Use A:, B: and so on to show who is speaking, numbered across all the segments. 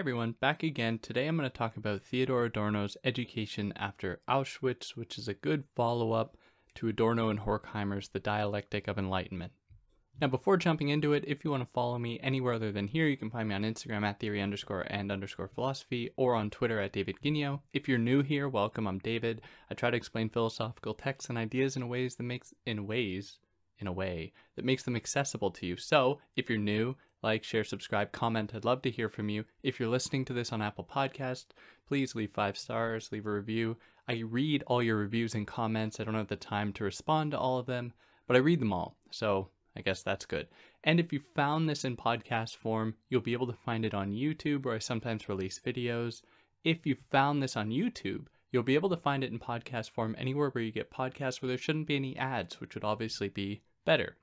A: Everyone, back again. Today I'm going to talk about Theodor Adorno's Education After Auschwitz, which is a good follow up to Adorno and Horkheimer's The Dialectic of Enlightenment. Now, before jumping into it, if you want to follow me anywhere other than here, you can find me on Instagram at theory underscore and underscore philosophy or on Twitter at David Guignion. If you're new here, welcome. I'm David. I try to explain philosophical texts and ideas in ways that makes in ways in a way that makes them accessible to you. So, if you're new, like, share, subscribe, comment. I'd love to hear from you. If you're listening to this on Apple Podcast, please leave five stars, leave a review. I read all your reviews and comments. I don't have the time to respond to all of them, but I read them all. So I guess that's good. And if you found this in podcast form, you'll be able to find it on YouTube where I sometimes release videos. If you found this on YouTube, you'll be able to find it in podcast form anywhere where you get podcasts where there shouldn't be any ads, which would obviously be better.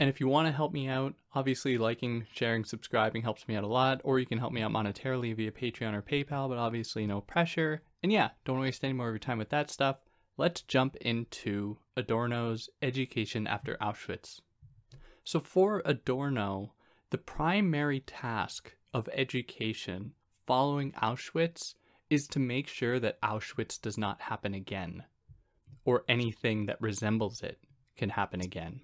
A: And if you want to help me out, obviously liking, sharing, subscribing helps me out a lot, or you can help me out monetarily via Patreon or PayPal, but obviously no pressure. And yeah, don't waste any more of your time with that stuff. Let's jump into Adorno's Education After Auschwitz. So for Adorno, the primary task of education following Auschwitz is to make sure that Auschwitz does not happen again, or anything that resembles it can happen again.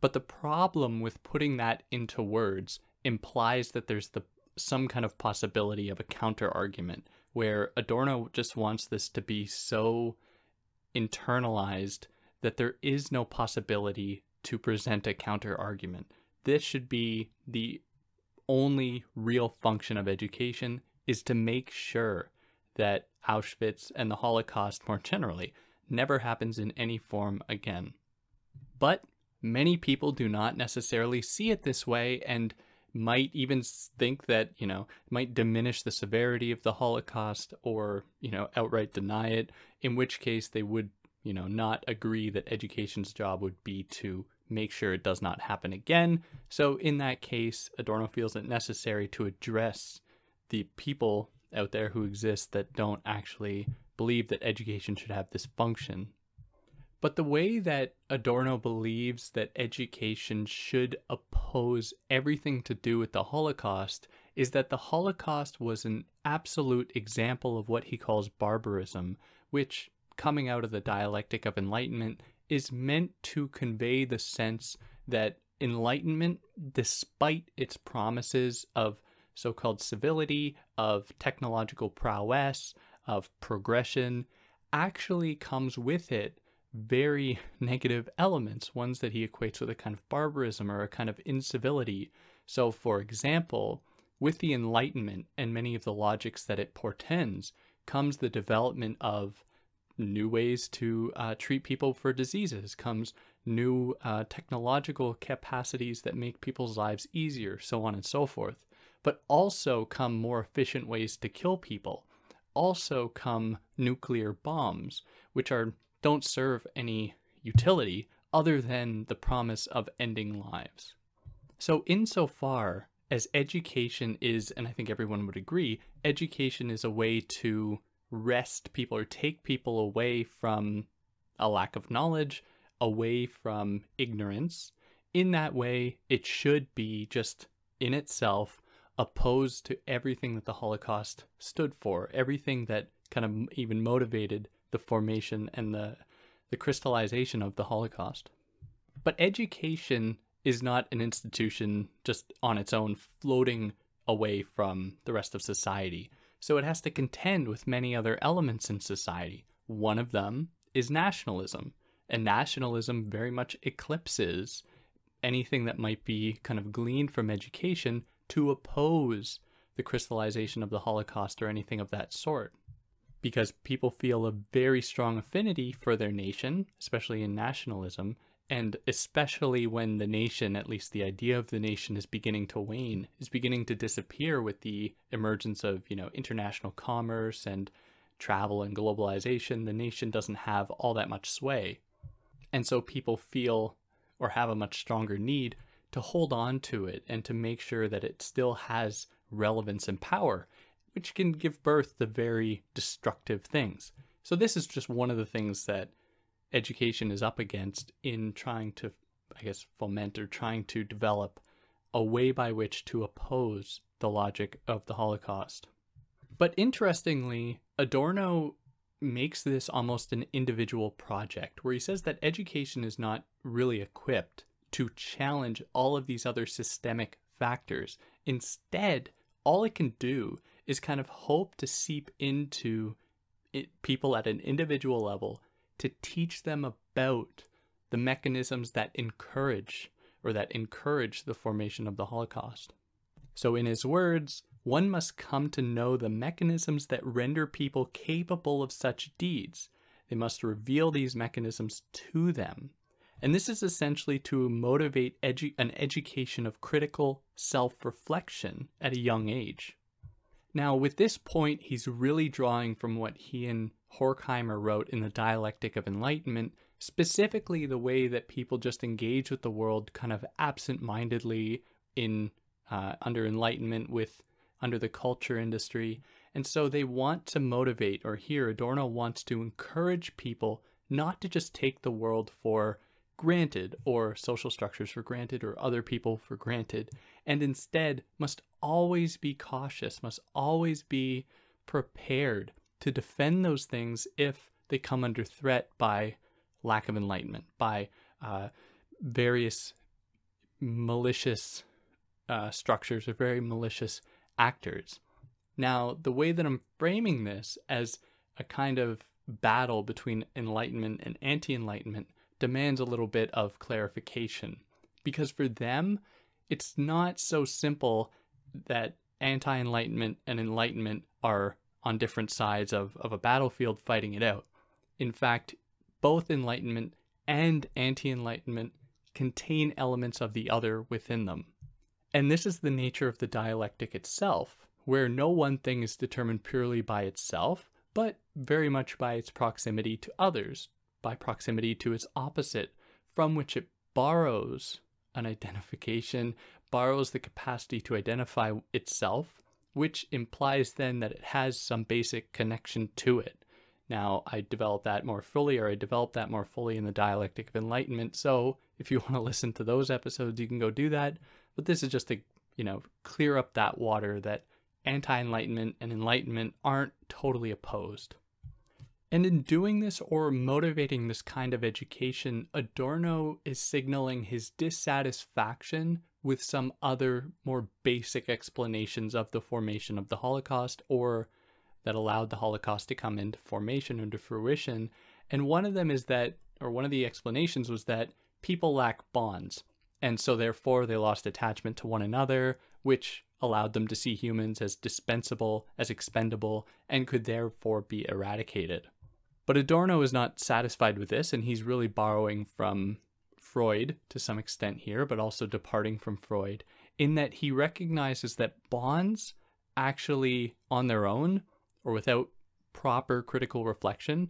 A: But the problem with putting that into words implies that there's the some kind of possibility of a counter argument where Adorno just wants this to be so internalized that there is no possibility to present a counter argument. This should be the only real function of education is to make sure that Auschwitz and the Holocaust more generally never happens in any form again. But many people do not necessarily see it this way and might even think that, you know, might diminish the severity of the Holocaust or, you know, outright deny it, in which case they would, you know, not agree that education's job would be to make sure it does not happen again. So in that case, Adorno feels it necessary to address the people out there who exist that don't actually believe that education should have this function. But the way that Adorno believes that education should oppose everything to do with the Holocaust is that the Holocaust was an absolute example of what he calls barbarism, which, coming out of the dialectic of enlightenment, is meant to convey the sense that enlightenment, despite its promises of so called civility, of technological prowess, of progression, actually comes with it very negative elements, ones that he equates with a kind of barbarism or a kind of incivility. So, for example, with the Enlightenment and many of the logics that it portends comes the development of new ways to uh, treat people for diseases, comes new uh, technological capacities that make people's lives easier, so on and so forth. But also come more efficient ways to kill people. Also come nuclear bombs, which are don't serve any utility other than the promise of ending lives. So, insofar as education is, and I think everyone would agree, education is a way to wrest people or take people away from a lack of knowledge, away from ignorance. In that way, it should be just in itself opposed to everything that the Holocaust stood for, everything that kind of even motivated the formation and the the crystallization of the Holocaust. But education is not an institution just on its own floating away from the rest of society. So it has to contend with many other elements in society. One of them is nationalism. And nationalism very much eclipses anything that might be kind of gleaned from education to oppose the crystallization of the Holocaust or anything of that sort because people feel a very strong affinity for their nation, especially in nationalism, and especially when the nation, at least the idea of the nation, is beginning to wane, is beginning to disappear with the emergence of, you know, international commerce and travel and globalization, the nation doesn't have all that much sway. And so people feel or have a much stronger need to hold on to it and to make sure that it still has relevance and power which can give birth to very destructive things. So, this is just one of the things that education is up against in trying to, I guess, foment or trying to develop a way by which to oppose the logic of the Holocaust. But interestingly, Adorno makes this almost an individual project where he says that education is not really equipped to challenge all of these other systemic factors. Instead, all it can do is kind of hope to seep into it, people at an individual level to teach them about the mechanisms that encourage or that encourage the formation of the Holocaust. So, in his words, one must come to know the mechanisms that render people capable of such deeds. They must reveal these mechanisms to them. And this is essentially to motivate edu- an education of critical self reflection at a young age. Now, with this point, he's really drawing from what he and Horkheimer wrote in The Dialectic of Enlightenment, specifically the way that people just engage with the world kind of absent mindedly in uh, under Enlightenment with under the culture industry. And so they want to motivate, or here Adorno wants to encourage people not to just take the world for granted, or social structures for granted, or other people for granted, and instead must always be cautious, must always be prepared to defend those things if they come under threat by lack of enlightenment, by uh, various malicious uh, structures or very malicious actors. Now, the way that I'm framing this as a kind of battle between enlightenment and anti enlightenment demands a little bit of clarification because for them, it's not so simple that anti enlightenment and enlightenment are on different sides of, of a battlefield fighting it out. In fact, both enlightenment and anti enlightenment contain elements of the other within them. And this is the nature of the dialectic itself, where no one thing is determined purely by itself, but very much by its proximity to others, by proximity to its opposite, from which it borrows an identification, borrows the capacity to identify itself, which implies then that it has some basic connection to it. Now, I develop that more fully, or I develop that more fully in the dialectic of enlightenment. So, if you want to listen to those episodes, you can go do that. But this is just to, you know, clear up that water that anti enlightenment and enlightenment aren't totally opposed. And in doing this or motivating this kind of education, Adorno is signaling his dissatisfaction with some other more basic explanations of the formation of the Holocaust or that allowed the Holocaust to come into formation and to fruition. And one of them is that, or one of the explanations was that people lack bonds. And so therefore they lost attachment to one another, which allowed them to see humans as dispensable, as expendable, and could therefore be eradicated. But Adorno is not satisfied with this, and he's really borrowing from Freud to some extent here, but also departing from Freud, in that he recognizes that bonds actually, on their own, or without proper critical reflection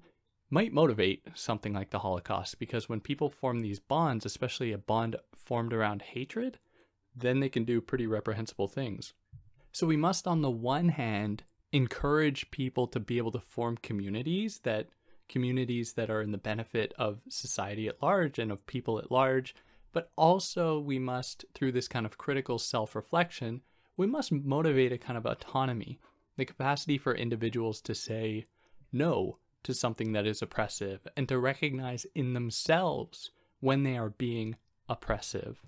A: might motivate something like the Holocaust because when people form these bonds, especially a bond formed around hatred, then they can do pretty reprehensible things. So we must, on the one hand, encourage people to be able to form communities that communities that are in the benefit of society at large and of people at large, but also we must, through this kind of critical self reflection, we must motivate a kind of autonomy the capacity for individuals to say no to something that is oppressive and to recognize in themselves when they are being oppressive,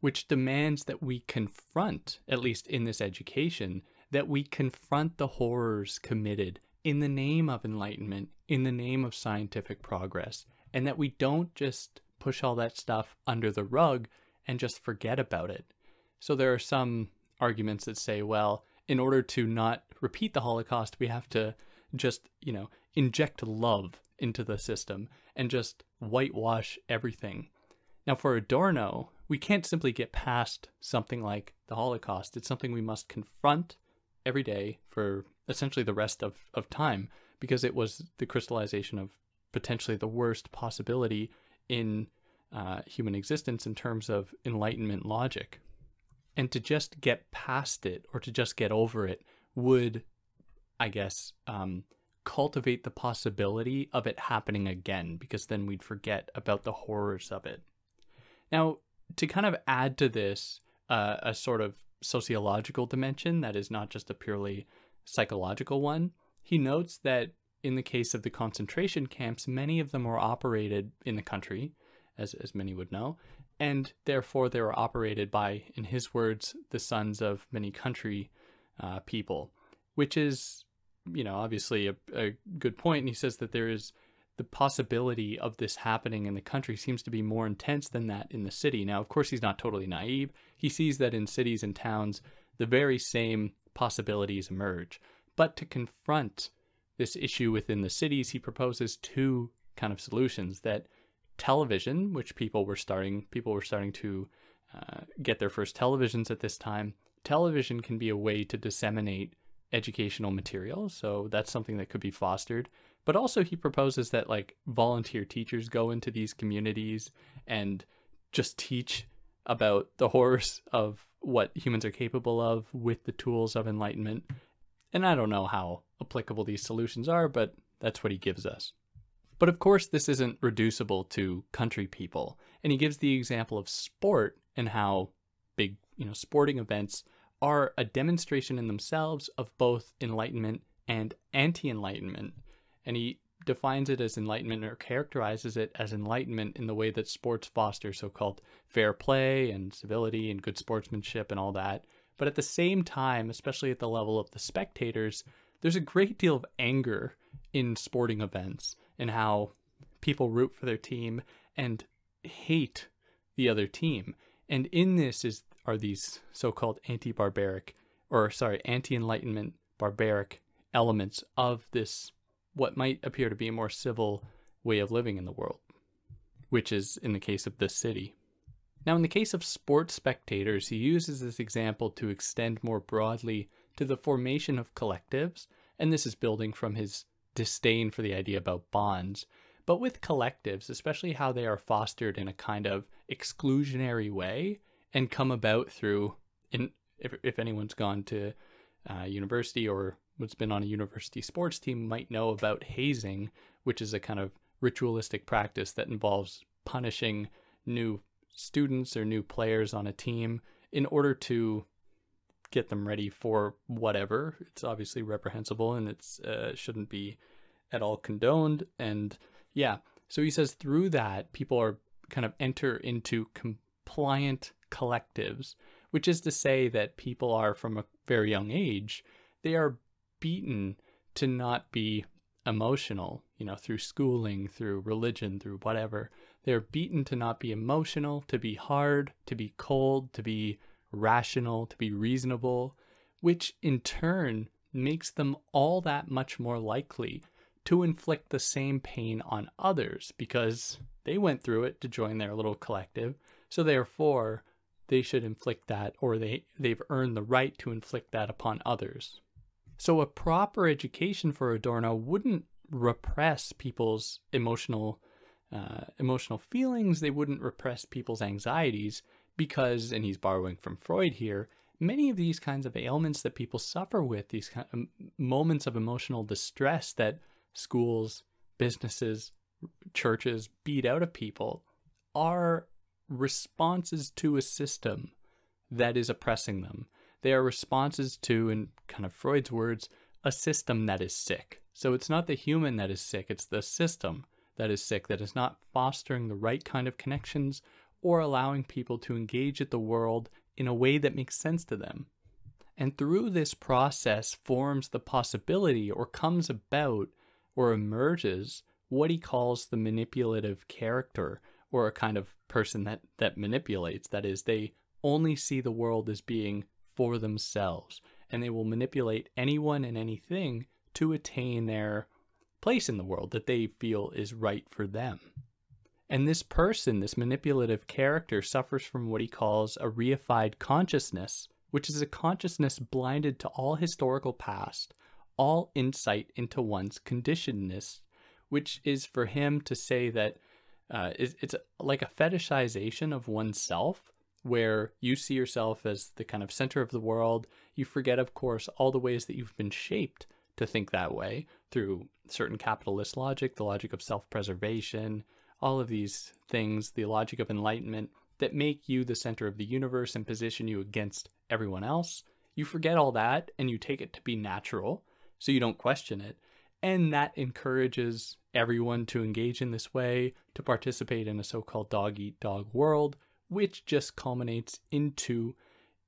A: which demands that we confront, at least in this education, that we confront the horrors committed in the name of enlightenment, in the name of scientific progress, and that we don't just push all that stuff under the rug and just forget about it. So there are some arguments that say, well, in order to not repeat the Holocaust, we have to just, you know, inject love into the system and just whitewash everything. Now, for Adorno, we can't simply get past something like the Holocaust. It's something we must confront every day for essentially the rest of, of time because it was the crystallization of potentially the worst possibility in uh, human existence in terms of Enlightenment logic. And to just get past it or to just get over it would, I guess, um, cultivate the possibility of it happening again because then we'd forget about the horrors of it. Now, to kind of add to this, uh, a sort of sociological dimension that is not just a purely psychological one. He notes that in the case of the concentration camps, many of them were operated in the country, as, as many would know, and therefore they were operated by, in his words, the sons of many country uh, people, which is, you know, obviously a, a good point. And he says that there is the possibility of this happening in the country seems to be more intense than that in the city. Now, of course, he's not totally naive. He sees that in cities and towns, the very same possibilities emerge. But to confront this issue within the cities, he proposes two kind of solutions that television, which people were starting, people were starting to uh, get their first televisions at this time. Television can be a way to disseminate educational material, so that's something that could be fostered. But also, he proposes that like volunteer teachers go into these communities and just teach about the horrors of what humans are capable of with the tools of enlightenment. And I don't know how applicable these solutions are, but that's what he gives us. But of course, this isn't reducible to country people. And he gives the example of sport and how big, you know, sporting events are a demonstration in themselves of both enlightenment and anti enlightenment. And he defines it as enlightenment or characterizes it as enlightenment in the way that sports foster so called fair play and civility and good sportsmanship and all that. But at the same time, especially at the level of the spectators, there's a great deal of anger in sporting events and how people root for their team and hate the other team. And in this is are these so-called anti-barbaric or sorry, anti-enlightenment barbaric elements of this what might appear to be a more civil way of living in the world, which is in the case of this city. Now, in the case of sports spectators, he uses this example to extend more broadly to the formation of collectives, and this is building from his disdain for the idea about bonds. But with collectives, especially how they are fostered in a kind of exclusionary way and come about through, in, if, if anyone's gone to uh, university or what's been on a university sports team might know about hazing, which is a kind of ritualistic practice that involves punishing new students or new players on a team in order to get them ready for whatever. It's obviously reprehensible and it's uh, shouldn't be at all condoned. And yeah, so he says through that people are kind of enter into compliant collectives, which is to say that people are from a very young age they are beaten to not be emotional, you know, through schooling, through religion, through whatever. They're beaten to not be emotional, to be hard, to be cold, to be rational, to be reasonable, which in turn makes them all that much more likely to inflict the same pain on others because they went through it to join their little collective. So therefore, they should inflict that or they they've earned the right to inflict that upon others. So a proper education for Adorno wouldn't repress people's emotional uh, emotional feelings. They wouldn't repress people's anxieties because, and he's borrowing from Freud here, many of these kinds of ailments that people suffer with, these kind of moments of emotional distress that schools, businesses, churches beat out of people, are responses to a system that is oppressing them. They are responses to, in kind of Freud's words, a system that is sick. So it's not the human that is sick, it's the system that is sick, that is not fostering the right kind of connections or allowing people to engage at the world in a way that makes sense to them. And through this process forms the possibility or comes about or emerges what he calls the manipulative character or a kind of person that, that manipulates. That is, they only see the world as being for themselves, and they will manipulate anyone and anything to attain their place in the world that they feel is right for them. And this person, this manipulative character, suffers from what he calls a reified consciousness, which is a consciousness blinded to all historical past, all insight into one's conditionedness, which is for him to say that uh, it's, it's like a fetishization of oneself where you see yourself as the kind of center of the world. You forget, of course, all the ways that you've been shaped to think that way through certain capitalist logic, the logic of self preservation, all of these things, the logic of enlightenment. that make you the center of the universe and position you against everyone else. You forget all that and you take it to be natural, so you don't question it. And that encourages everyone to engage in this way, to participate in a so called dog eat dog world, which just culminates into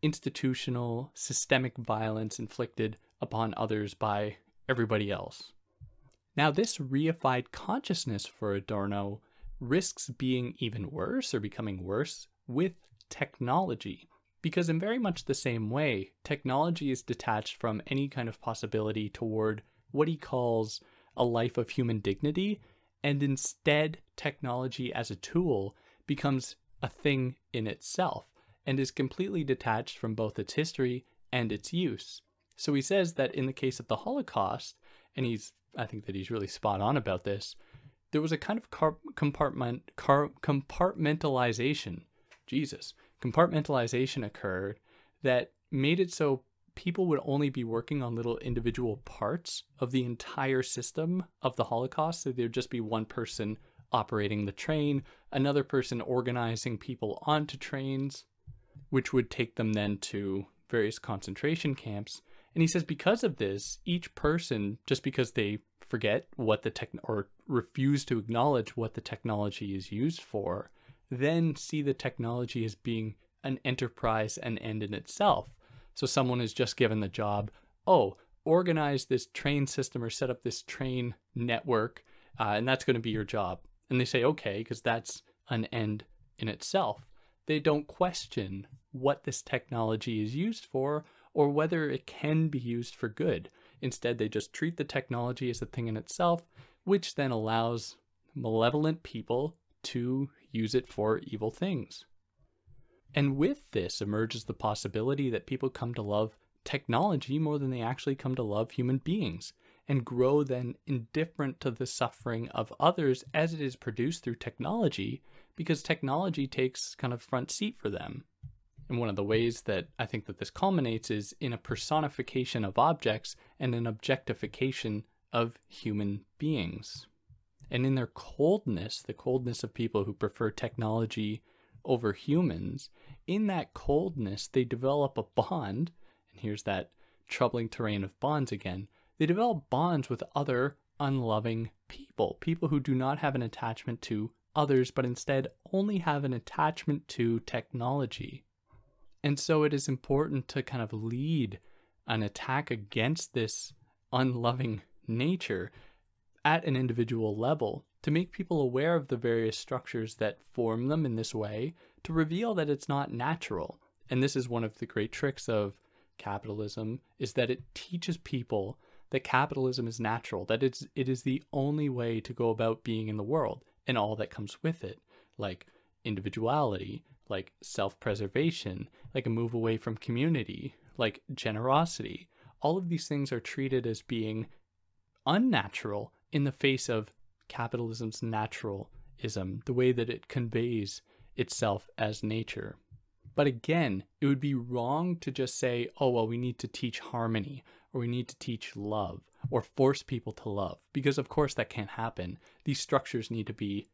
A: institutional, systemic violence inflicted upon others by everybody else. Now, this reified consciousness for Adorno risks being even worse or becoming worse with technology. Because, in very much the same way, technology is detached from any kind of possibility toward what he calls a life of human dignity, and instead, technology as a tool becomes a thing in itself and is completely detached from both its history and its use. So he says that in the case of the Holocaust, and he's I think that he's really spot on about this, there was a kind of car- compartment car- compartmentalization. Jesus, compartmentalization occurred that made it so people would only be working on little individual parts of the entire system of the Holocaust. So there'd just be one person operating the train, another person organizing people onto trains, which would take them then to various concentration camps. And he says because of this, each person, just because they forget what the tech or refuse to acknowledge what the technology is used for, then see the technology as being an enterprise and end in itself. So someone is just given the job, oh, organize this train system or set up this train network, uh, and that's going to be your job. And they say, okay, because that's an end in itself. They don't question what this technology is used for or whether it can be used for good. Instead, they just treat the technology as a thing in itself, which then allows malevolent people to use it for evil things. And with this emerges the possibility that people come to love technology more than they actually come to love human beings and grow then indifferent to the suffering of others as it is produced through technology because technology takes kind of front seat for them. And one of the ways that I think that this culminates is in a personification of objects and an objectification of human beings. And in their coldness, the coldness of people who prefer technology over humans, in that coldness, they develop a bond. And here's that troubling terrain of bonds again. They develop bonds with other unloving people, people who do not have an attachment to others, but instead only have an attachment to technology. And so it is important to kind of lead an attack against this unloving nature at an individual level to make people aware of the various structures that form them in this way, to reveal that it's not natural. And this is one of the great tricks of capitalism is that it teaches people that capitalism is natural, that it's it is the only way to go about being in the world and all that comes with it, like individuality, like self-preservation, like a move away from community, like generosity. All of these things are treated as being unnatural in the face of capitalism's naturalism, the way that it conveys itself as nature. But again, it would be wrong to just say, oh, well, we need to teach harmony or we need to teach love or force people to love, because of course that can't happen. These structures need to be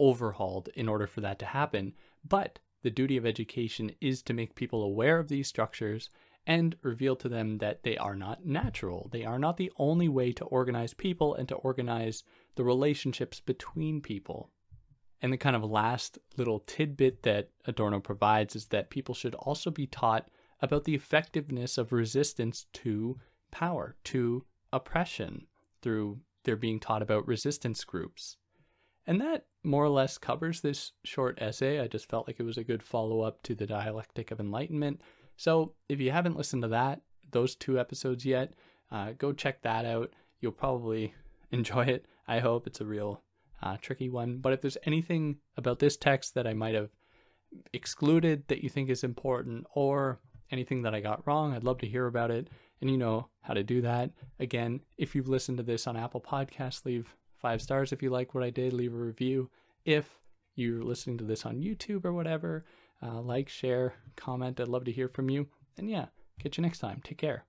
A: overhauled in order for that to happen. But the duty of education is to make people aware of these structures and reveal to them that they are not natural. They are not the only way to organize people and to organize the relationships between people. And the kind of last little tidbit that Adorno provides is that people should also be taught about the effectiveness of resistance to power, to oppression, through their being taught about resistance groups. And that more or less covers this short essay. I just felt like it was a good follow up to the dialectic of enlightenment. So if you haven't listened to that, those two episodes yet, uh, go check that out. You'll probably enjoy it. I hope it's a real uh, tricky one. But if there's anything about this text that I might have excluded that you think is important or anything that I got wrong, I'd love to hear about it. And you know how to do that. Again, if you've listened to this on Apple Podcasts, leave five stars if you like what I did, leave a review. If you're listening to this on YouTube or whatever, uh, like, share, comment. I'd love to hear from you. And yeah, catch you next time. Take care.